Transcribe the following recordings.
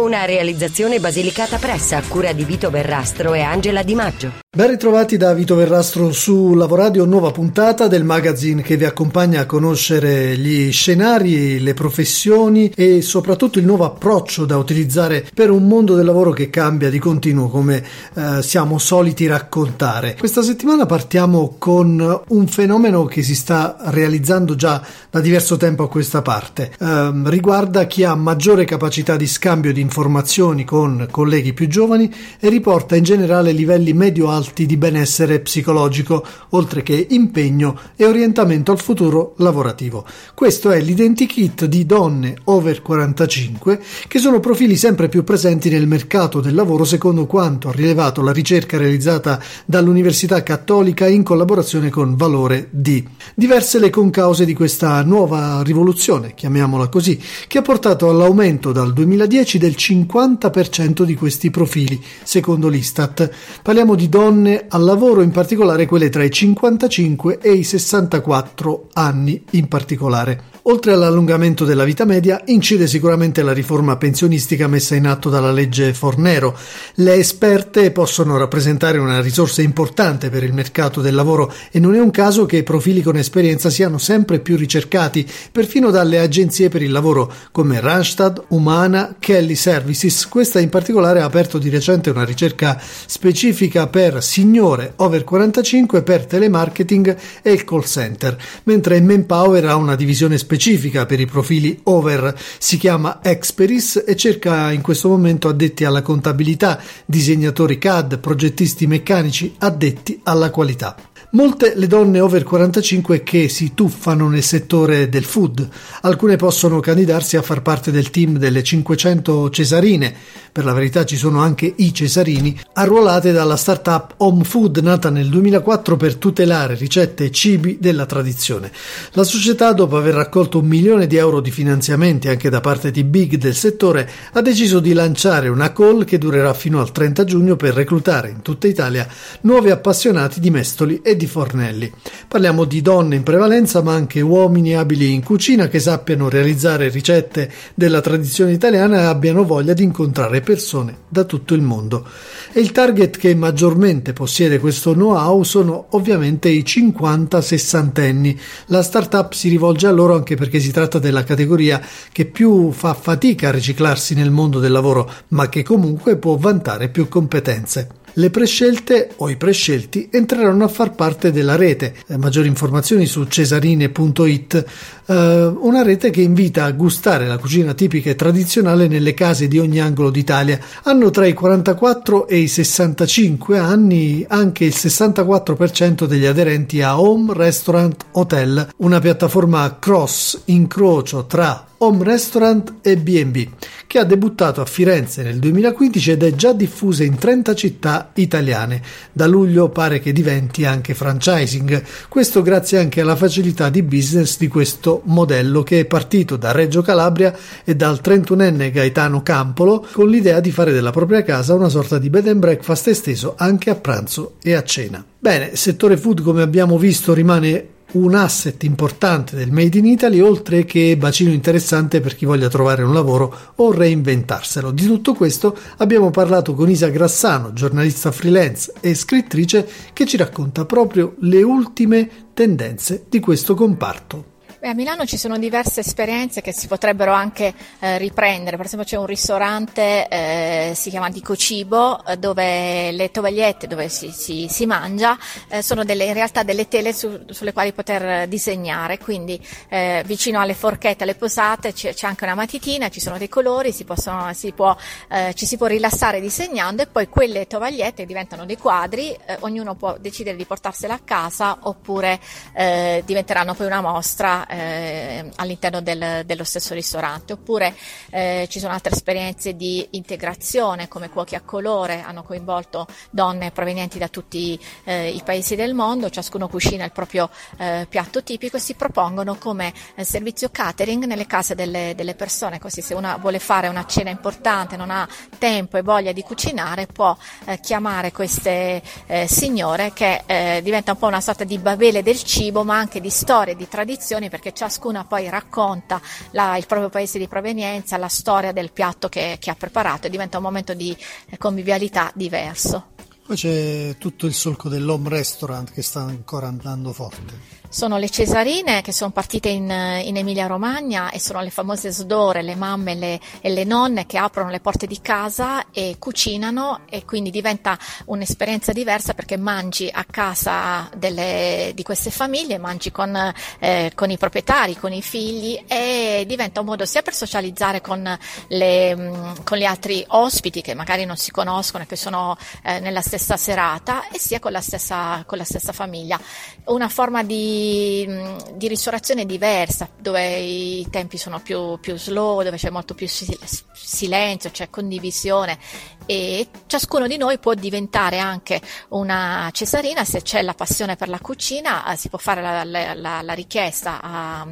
Una realizzazione basilicata pressa a cura di Vito Verrastro e Angela Di Maggio. Ben ritrovati da Vito Verrastro su Lavoradio, nuova puntata del magazine che vi accompagna a conoscere gli scenari, le professioni e soprattutto il nuovo approccio da utilizzare per un mondo del lavoro che cambia di continuo come eh, siamo soliti raccontare. Questa settimana partiamo con un fenomeno che si sta realizzando già da diverso tempo a questa parte. Eh, riguarda chi ha maggiore capacità di scambio di informazioni con colleghi più giovani e riporta in generale livelli medio-alti alti di benessere psicologico, oltre che impegno e orientamento al futuro lavorativo. Questo è l'identikit di donne over 45, che sono profili sempre più presenti nel mercato del lavoro secondo quanto ha rilevato la ricerca realizzata dall'Università Cattolica in collaborazione con Valore D. Diverse le concause di questa nuova rivoluzione, chiamiamola così, che ha portato all'aumento dal 2010 del 50% di questi profili, secondo l'Istat. Parliamo di donne al lavoro, in particolare quelle tra i 55 e i 64 anni in particolare. Oltre all'allungamento della vita media, incide sicuramente la riforma pensionistica messa in atto dalla legge Fornero. Le esperte possono rappresentare una risorsa importante per il mercato del lavoro e non è un caso che profili con esperienza siano sempre più ricercati, perfino dalle agenzie per il lavoro come Randstad, Humana, Kelly Services. Questa in particolare ha aperto di recente una ricerca specifica per signore over 45 per telemarketing e il call center, mentre Manpower ha una divisione specifica per i profili over, si chiama Experis e cerca in questo momento addetti alla contabilità, disegnatori CAD, progettisti meccanici addetti alla qualità. Molte le donne over 45 che si tuffano nel settore del food. Alcune possono candidarsi a far parte del team delle 500 cesarine, per la verità ci sono anche i cesarini, arruolate dalla startup Home Food nata nel 2004 per tutelare ricette e cibi della tradizione. La società, dopo aver raccolto un milione di euro di finanziamenti anche da parte di big del settore, ha deciso di lanciare una call che durerà fino al 30 giugno per reclutare in tutta Italia nuovi appassionati di mestoli e di fornelli. Parliamo di donne in prevalenza, ma anche uomini abili in cucina che sappiano realizzare ricette della tradizione italiana e abbiano voglia di incontrare persone da tutto il mondo. E il target che maggiormente possiede questo know-how sono ovviamente i 50-60 anni. La startup si rivolge a loro anche perché si tratta della categoria che più fa fatica a riciclarsi nel mondo del lavoro, ma che comunque può vantare più competenze. Le prescelte o i prescelti entreranno a far parte della rete. Eh, maggiori informazioni su cesarine.it, eh, una rete che invita a gustare la cucina tipica e tradizionale nelle case di ogni angolo d'Italia. Hanno tra i 44 e i 65 anni anche il 64% degli aderenti a Home Restaurant Hotel, una piattaforma cross incrocio tra home restaurant e B&B, che ha debuttato a Firenze nel 2015 ed è già diffusa in 30 città italiane. Da luglio pare che diventi anche franchising, questo grazie anche alla facilità di business di questo modello che è partito da Reggio Calabria e dal 31enne Gaetano Campolo con l'idea di fare della propria casa una sorta di bed and breakfast esteso anche a pranzo e a cena. Bene, settore food come abbiamo visto rimane un asset importante del Made in Italy, oltre che bacino interessante per chi voglia trovare un lavoro o reinventarselo. Di tutto questo abbiamo parlato con Isa Grassano, giornalista freelance e scrittrice, che ci racconta proprio le ultime tendenze di questo comparto. Beh, a Milano ci sono diverse esperienze che si potrebbero anche eh, riprendere, per esempio c'è un ristorante, eh, si chiama Dico Cibo, eh, dove le tovagliette dove si, si, si mangia eh, sono delle, in realtà delle tele su, sulle quali poter disegnare, quindi eh, vicino alle forchette, alle posate c'è, c'è, anche una matitina, ci sono dei colori, si possono, si può, eh, ci si può rilassare disegnando e poi quelle tovagliette diventano dei quadri, ognuno può decidere di portarsela a casa oppure diventeranno poi una mostra eh, all'interno del, dello stesso ristorante. Oppure eh, ci sono altre esperienze di integrazione come cuochi a colore, hanno coinvolto donne provenienti da tutti eh, i paesi del mondo, ciascuno cucina il proprio eh, piatto tipico e si propongono come eh, servizio catering nelle case delle, delle persone, così se una vuole fare una cena importante, non ha tempo e voglia di cucinare, può eh, chiamare queste signore che diventa un po' una sorta di babele del cibo, ma anche di storie, di tradizioni, perché ciascuna poi racconta la, il proprio paese di provenienza, la storia del piatto che, che ha preparato e diventa un momento di eh, convivialità diverso. Poi c'è tutto il solco dell'home restaurant che sta ancora andando forte. Sono le cesarine che sono partite in, in Emilia Romagna e sono le famose sdore, le mamme le, e le nonne che aprono le porte di casa e cucinano e quindi diventa un'esperienza diversa perché mangi a casa delle, di queste famiglie, mangi con, eh, con, i proprietari, con i figli e diventa un modo sia per socializzare con, le, con gli altri ospiti che magari non si conoscono e che sono eh, nella stessa serata e sia con la stessa, con la stessa famiglia. Una forma di di, ristorazione diversa, dove i tempi sono più, più slow, dove c'è molto più silenzio, c'è condivisione e ciascuno di noi può diventare anche una cesarina. Se c'è la passione per la cucina, eh, si può fare la, la, la richiesta a,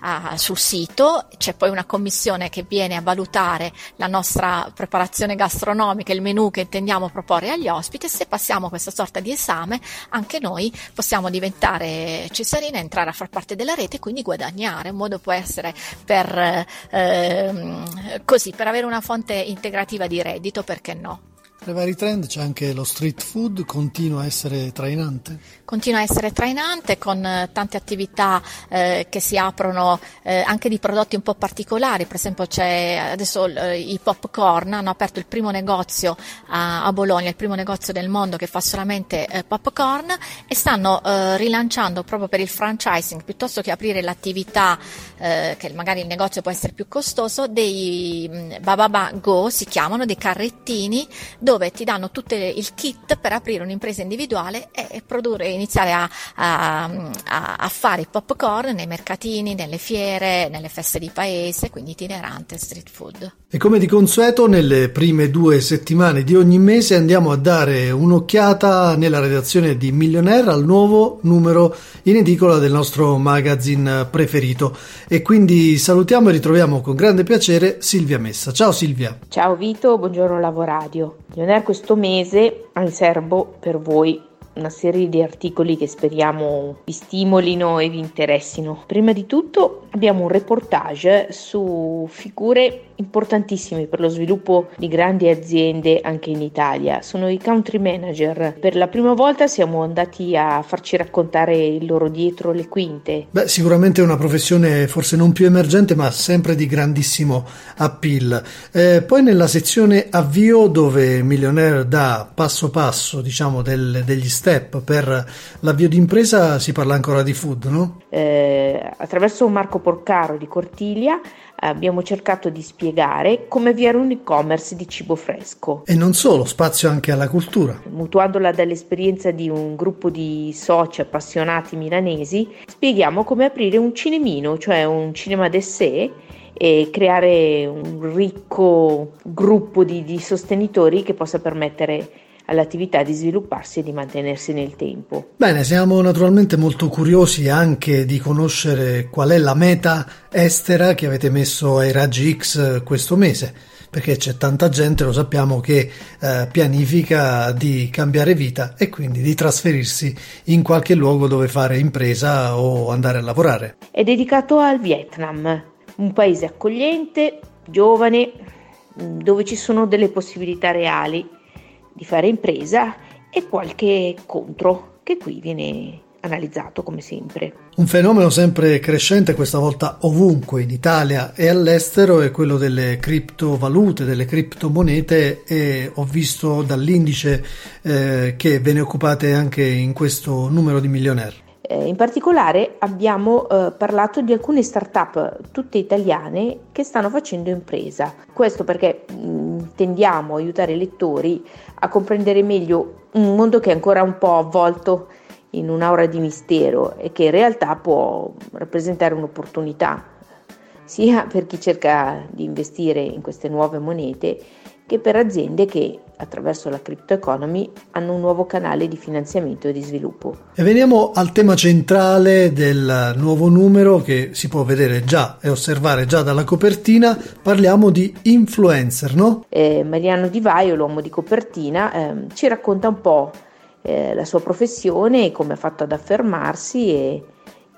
a, sul sito, c'è poi una commissione che viene a valutare la nostra preparazione gastronomica, il menù che intendiamo proporre agli ospiti e se passiamo questa sorta di esame anche noi possiamo diventare cesarina, entrare a far parte della rete e quindi guadagnare. Un modo può essere per, eh, così, per avere una fonte integrativa di reddito perché no. Tra i vari trend c'è anche lo street food, continua a essere trainante? Continua a essere trainante con eh, tante attività eh, che si aprono eh, anche di prodotti un po' particolari, per esempio c'è adesso eh, i popcorn, hanno aperto il primo negozio a, a, Bologna, il primo negozio del mondo che fa solamente eh, popcorn e stanno eh, rilanciando proprio per il franchising, piuttosto che aprire l'attività che magari il negozio può essere più costoso, dei mh, mm, Bababa Go si chiamano, dei carrettini dove ti danno tutto il kit per aprire un'impresa individuale e produrre, iniziare a, a, a, fare popcorn nei mercatini, nelle fiere, nelle feste di paese, quindi itinerante street food. E come di consueto, nelle prime due settimane di ogni mese andiamo a dare un'occhiata nella redazione di Millionaire al nuovo numero in edicola del nostro magazine preferito. E quindi salutiamo e ritroviamo con grande piacere Silvia Messa. Ciao Silvia. Ciao Vito, buongiorno Lavoradio. Millionaire questo mese ha in serbo per voi una serie di articoli che speriamo vi stimolino e vi interessino. Prima di tutto abbiamo un reportage su figure importantissime per lo sviluppo di grandi aziende anche in Italia. Sono i country manager. Per la prima volta siamo andati a farci raccontare il loro dietro le quinte. Beh, sicuramente è una professione forse non più emergente, ma sempre di grandissimo appeal. Eh, poi nella sezione avvio dove Millionaire dà passo passo, diciamo, del, degli step per l'avvio di impresa si parla ancora di food, no? Eh, attraverso Marco Porcaro di Cortiglia abbiamo cercato di spiegare come avviare un e-commerce di cibo fresco. E non solo, spazio anche alla cultura. Mutuandola dall'esperienza di un gruppo di soci appassionati milanesi, spieghiamo come aprire un cinemino, cioè un cinema d'essè e creare un ricco gruppo di, di sostenitori che possa permettere all'attività di svilupparsi e di mantenersi nel tempo. Bene, siamo naturalmente molto curiosi anche di conoscere qual è la meta estera che avete messo ai raggi X questo mese perché c'è tanta gente, lo sappiamo, che eh, pianifica di cambiare vita e quindi di trasferirsi in qualche luogo dove fare impresa o andare a lavorare. È dedicato al Vietnam, un paese accogliente, giovane, dove ci sono delle possibilità reali di fare impresa e qualche contro che qui viene analizzato come sempre. Un fenomeno sempre crescente, questa volta ovunque in Italia e all'estero, è quello delle criptovalute, delle criptomonete e ho visto dall'indice eh, che ve ne occupate anche in questo numero di milionari. Eh, in particolare abbiamo eh, parlato di alcune start-up tutte italiane che stanno facendo impresa. Questo perché mh, mm, aiutare i lettori a comprendere meglio un mondo che è ancora un po' avvolto in un'aura di mistero e che in realtà può rappresentare un'opportunità sia per chi cerca di investire in queste nuove monete che per aziende che attraverso la crypto economy hanno un nuovo canale di finanziamento e di sviluppo. E veniamo al tema centrale del nuovo numero che si può vedere già e osservare già dalla copertina, parliamo di influencer, no? Eh, Mariano Di Vaio, l'uomo di copertina, eh, ci racconta un po' eh, la sua professione, come ha fatto ad affermarsi e,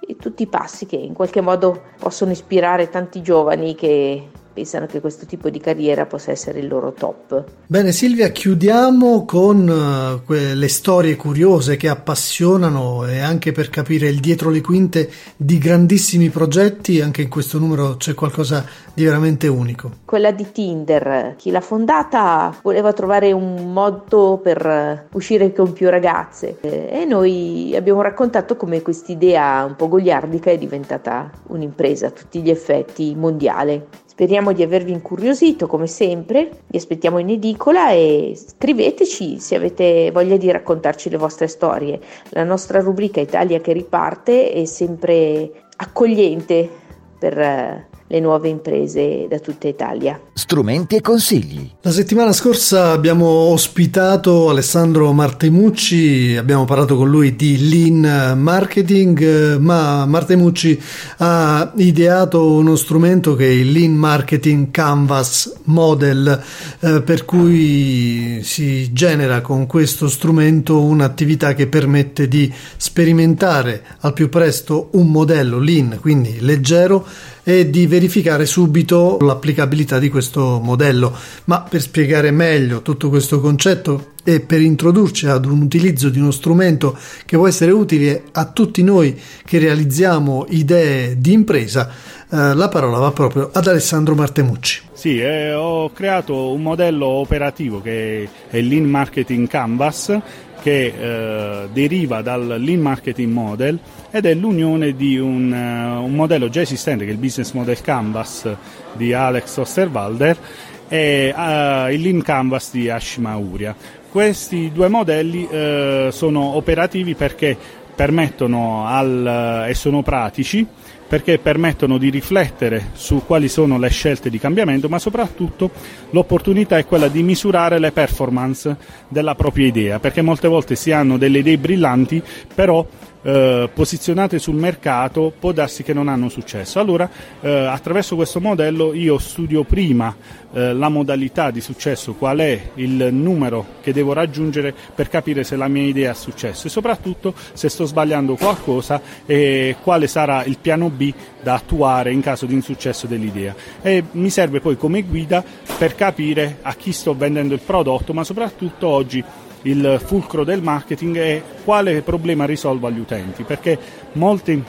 e tutti i passi che in qualche modo possono ispirare tanti giovani che pensano che questo tipo di carriera possa essere il loro top. Bene Silvia, chiudiamo con uh, quelle storie curiose che appassionano e anche per capire il dietro le quinte di grandissimi progetti, anche in questo numero c'è qualcosa di veramente unico. Quella di Tinder, chi l'ha fondata voleva trovare un modo per uscire con più ragazze e noi abbiamo raccontato come quest'idea un po' goliardica è diventata un'impresa a tutti gli effetti mondiale. Speriamo di avervi incuriosito come sempre, vi aspettiamo in edicola e scriveteci se avete voglia di raccontarci le vostre storie. La nostra rubrica Italia che riparte è sempre accogliente per eh, le nuove imprese da tutta Italia. Strumenti e consigli. La settimana scorsa abbiamo ospitato Alessandro Martemucci, abbiamo parlato con lui di lean marketing, ma Martemucci ha ideato uno strumento che è il lean marketing canvas model, eh, per cui si genera con questo strumento un'attività che permette di sperimentare al più presto un modello lean, quindi leggero e di verificare subito l'applicabilità di questo modello. Ma per spiegare meglio tutto questo concetto e per introdurci ad un utilizzo di uno strumento che può essere utile a tutti noi che realizziamo idee di impresa, eh, la parola va proprio ad Alessandro Martemucci. Sì, eh, ho creato un modello operativo che è Lean Marketing Canvas che eh, deriva dal Lean Marketing Model ed è l'unione di un, uh, un, modello già esistente che è il Business Model Canvas di Alex Osterwalder e uh, il Lean Canvas di Ashima Uria. Questi due modelli uh, sono operativi perché permettono al, e sono pratici perché permettono di riflettere su quali sono le scelte di cambiamento, ma soprattutto l'opportunità è quella di misurare le performance della propria idea, perché molte volte si hanno delle idee brillanti, però eh, posizionate sul mercato può darsi che non hanno successo. Allora, eh, attraverso questo modello io studio prima eh, la modalità di successo, qual è il numero che devo raggiungere per capire se la mia idea ha successo e soprattutto se sto sbagliando qualcosa e quale sarà il piano B da attuare in caso di insuccesso dell'idea. E mi serve poi come guida per capire a chi sto vendendo il prodotto, ma soprattutto oggi il fulcro del marketing è quale problema risolvo agli utenti, perché molti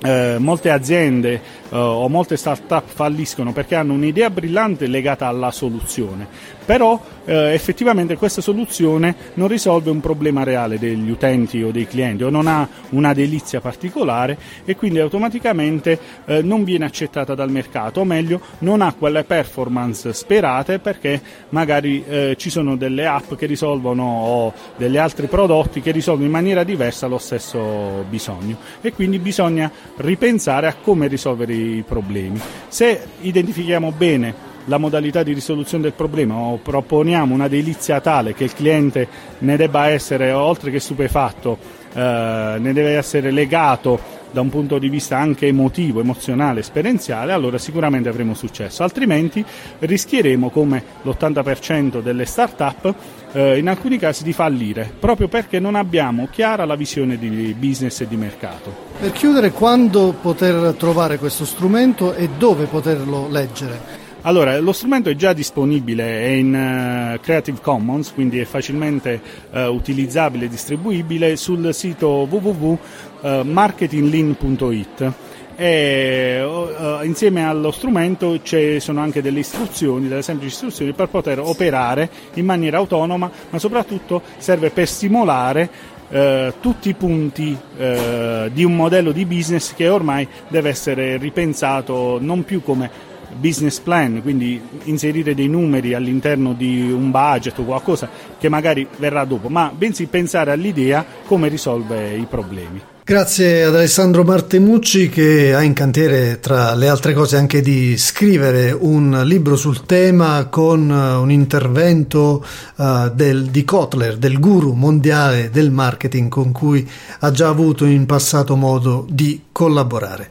eh, molte aziende eh, o molte start-up falliscono perché hanno un'idea brillante legata alla soluzione, però eh, effettivamente questa soluzione non risolve un problema reale degli utenti o dei clienti o non ha una delizia particolare e quindi automaticamente eh, non viene accettata dal mercato, o meglio non ha quelle performance sperate perché magari eh, ci sono delle app che risolvono o degli altri prodotti che risolvono in maniera diversa lo stesso bisogno e quindi bisogna ripensare a come risolvere i problemi. Se identifichiamo bene la modalità di risoluzione del problema o proponiamo una delizia tale che il cliente ne debba essere, oltre che stupefatto, eh, ne deve essere legato da un punto di vista anche emotivo, emozionale, esperienziale, allora sicuramente avremo successo, altrimenti rischieremo come l'80% delle start-up eh, in alcuni casi di fallire, proprio perché non abbiamo chiara la visione di business e di mercato. Per chiudere, quando poter trovare questo strumento e dove poterlo leggere? Allora, lo strumento è già disponibile, è in uh, Creative Commons, quindi è facilmente uh, utilizzabile e distribuibile sul sito www.marketinglean.it. E uh, insieme allo strumento ci sono anche delle istruzioni, delle semplici istruzioni per poter operare in maniera autonoma, ma soprattutto serve per stimolare Uh, tutti i punti uh, di un modello di business che ormai deve essere ripensato non più come business plan, quindi inserire dei numeri all'interno di un budget o qualcosa che magari verrà dopo, ma bensì pensare all'idea come risolve i problemi. Grazie ad Alessandro Martemucci che ha in cantiere tra le altre cose anche di scrivere un libro sul tema con uh, un intervento uh, del, di Kotler, del guru mondiale del marketing con cui ha già avuto in passato modo di collaborare.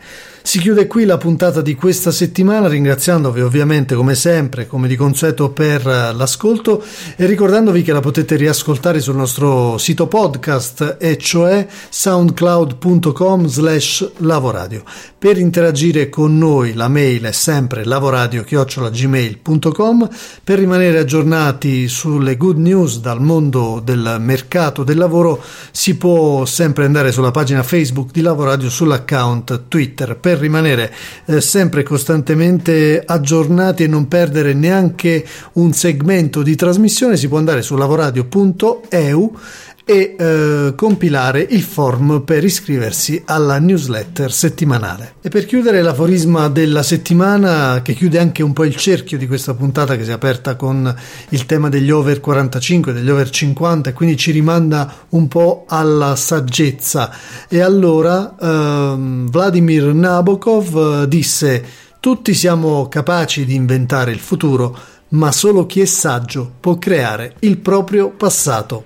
Si chiude qui la puntata di questa settimana ringraziandovi ovviamente come sempre, come di consueto per eh, l'ascolto e ricordandovi che la potete riascoltare sul nostro sito podcast e cioè soundcloud.com slash lavoradio. Per interagire con noi la mail è sempre lavoradio-gmail.com per rimanere aggiornati sulle good news dal mondo del mercato del lavoro si può sempre andare sulla pagina Facebook di Lavoradio sull'account Twitter per per rimanere eh, sempre costantemente aggiornati e non perdere neanche un segmento di trasmissione si può andare su lavoradio.eu e eh, compilare il form per iscriversi alla newsletter settimanale. E per chiudere l'aforisma della settimana, che chiude anche un po' il cerchio di questa puntata che si è aperta con il tema degli over 45, degli over 50 e quindi ci rimanda un po' alla saggezza. E allora ehm, Vladimir Nabokov eh, disse tutti siamo capaci di inventare il futuro, ma solo chi è saggio può creare il proprio passato.